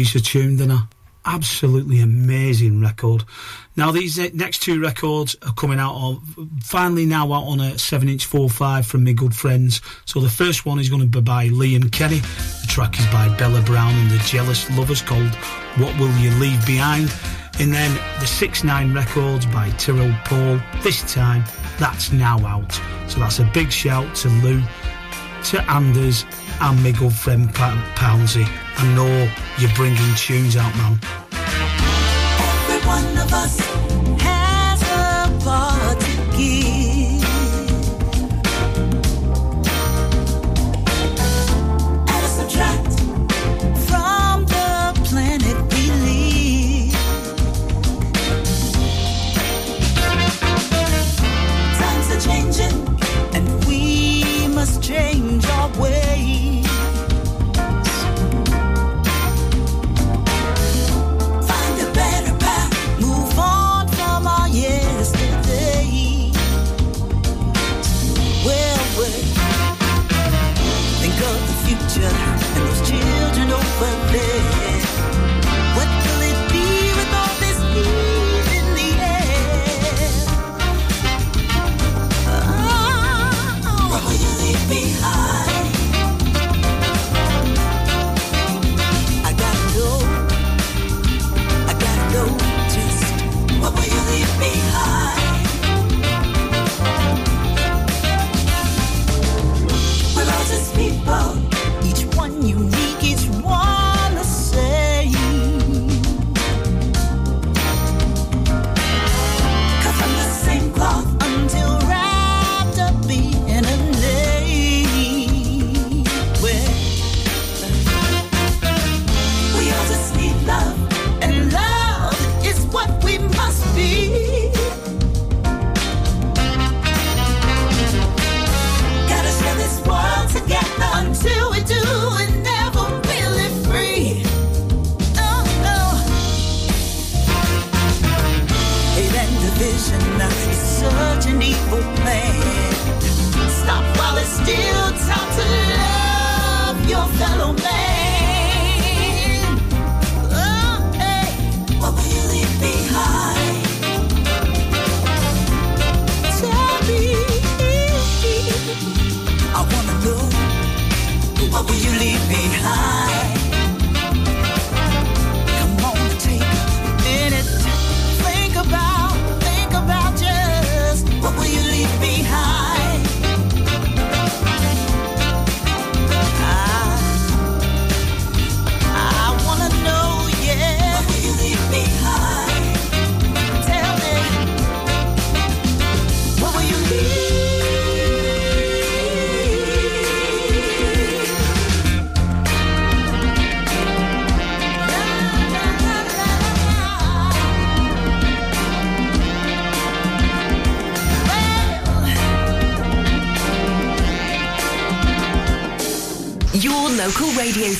piece of tune, didn't I? Absolutely amazing record. Now these next two records are coming out of finally now out on a seven-inch four-five from my good friends. So the first one is going to be by Liam Kenny. The track is by Bella Brown and the Jealous Lovers called "What Will You Leave Behind." And then the 6 9 records by Tyrrell Paul. This time, that's now out. So that's a big shout to Lou, to Anders, and my good friend Poundsy. I know you're bringing tunes out, man. Every one of us has a part to give.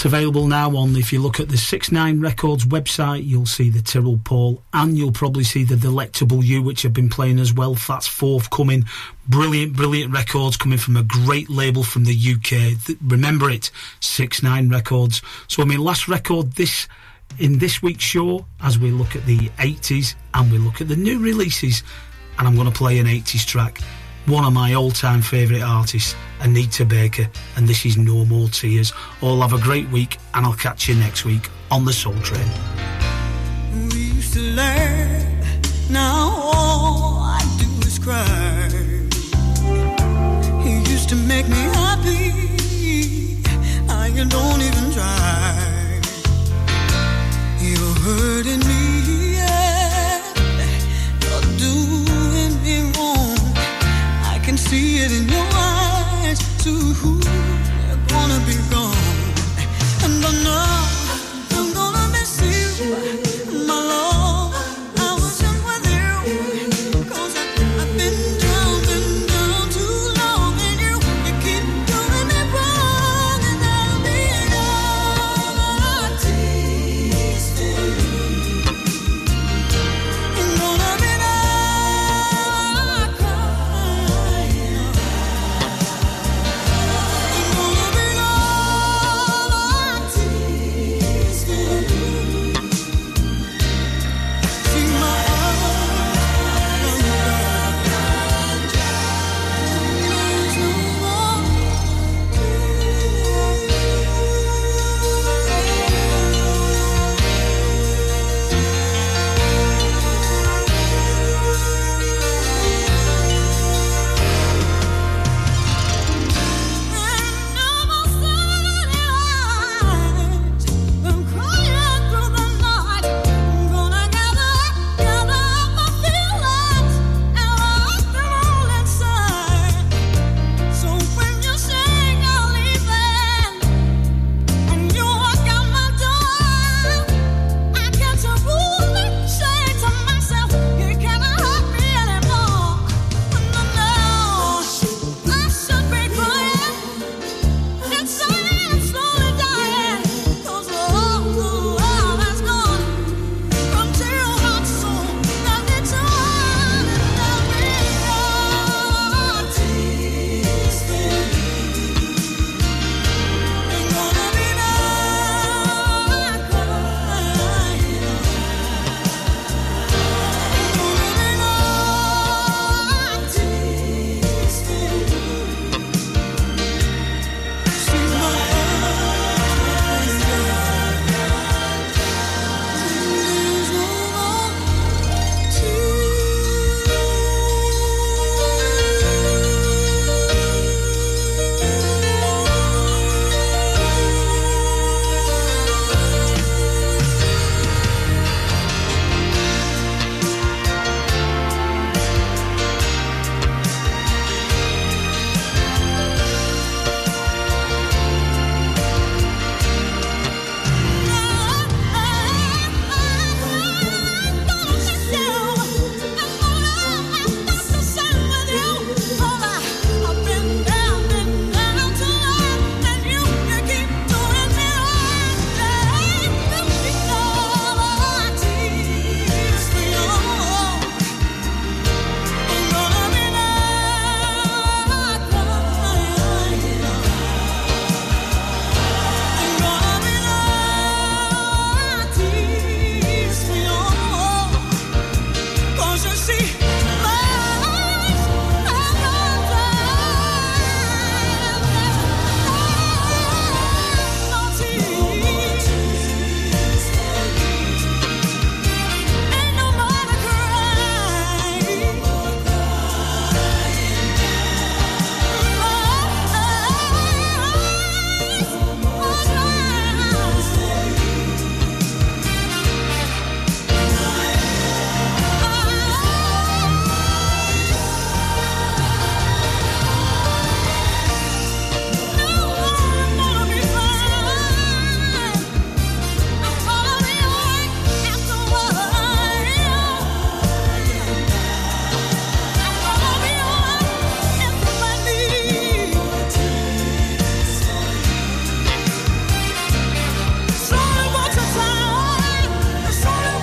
That's available now on, if you look at the 6 9 Records website, you'll see the Tyrrell Paul and you'll probably see the Delectable You, which have been playing as well. That's forthcoming. Brilliant, brilliant records coming from a great label from the UK. Remember it, 6 9 Records. So, I mean, last record this in this week's show as we look at the 80s and we look at the new releases. And I'm going to play an 80s track. One of my all time favourite artists, Anita Baker, and this is No More Tears. All have a great week, and I'll catch you next week on the Soul Train.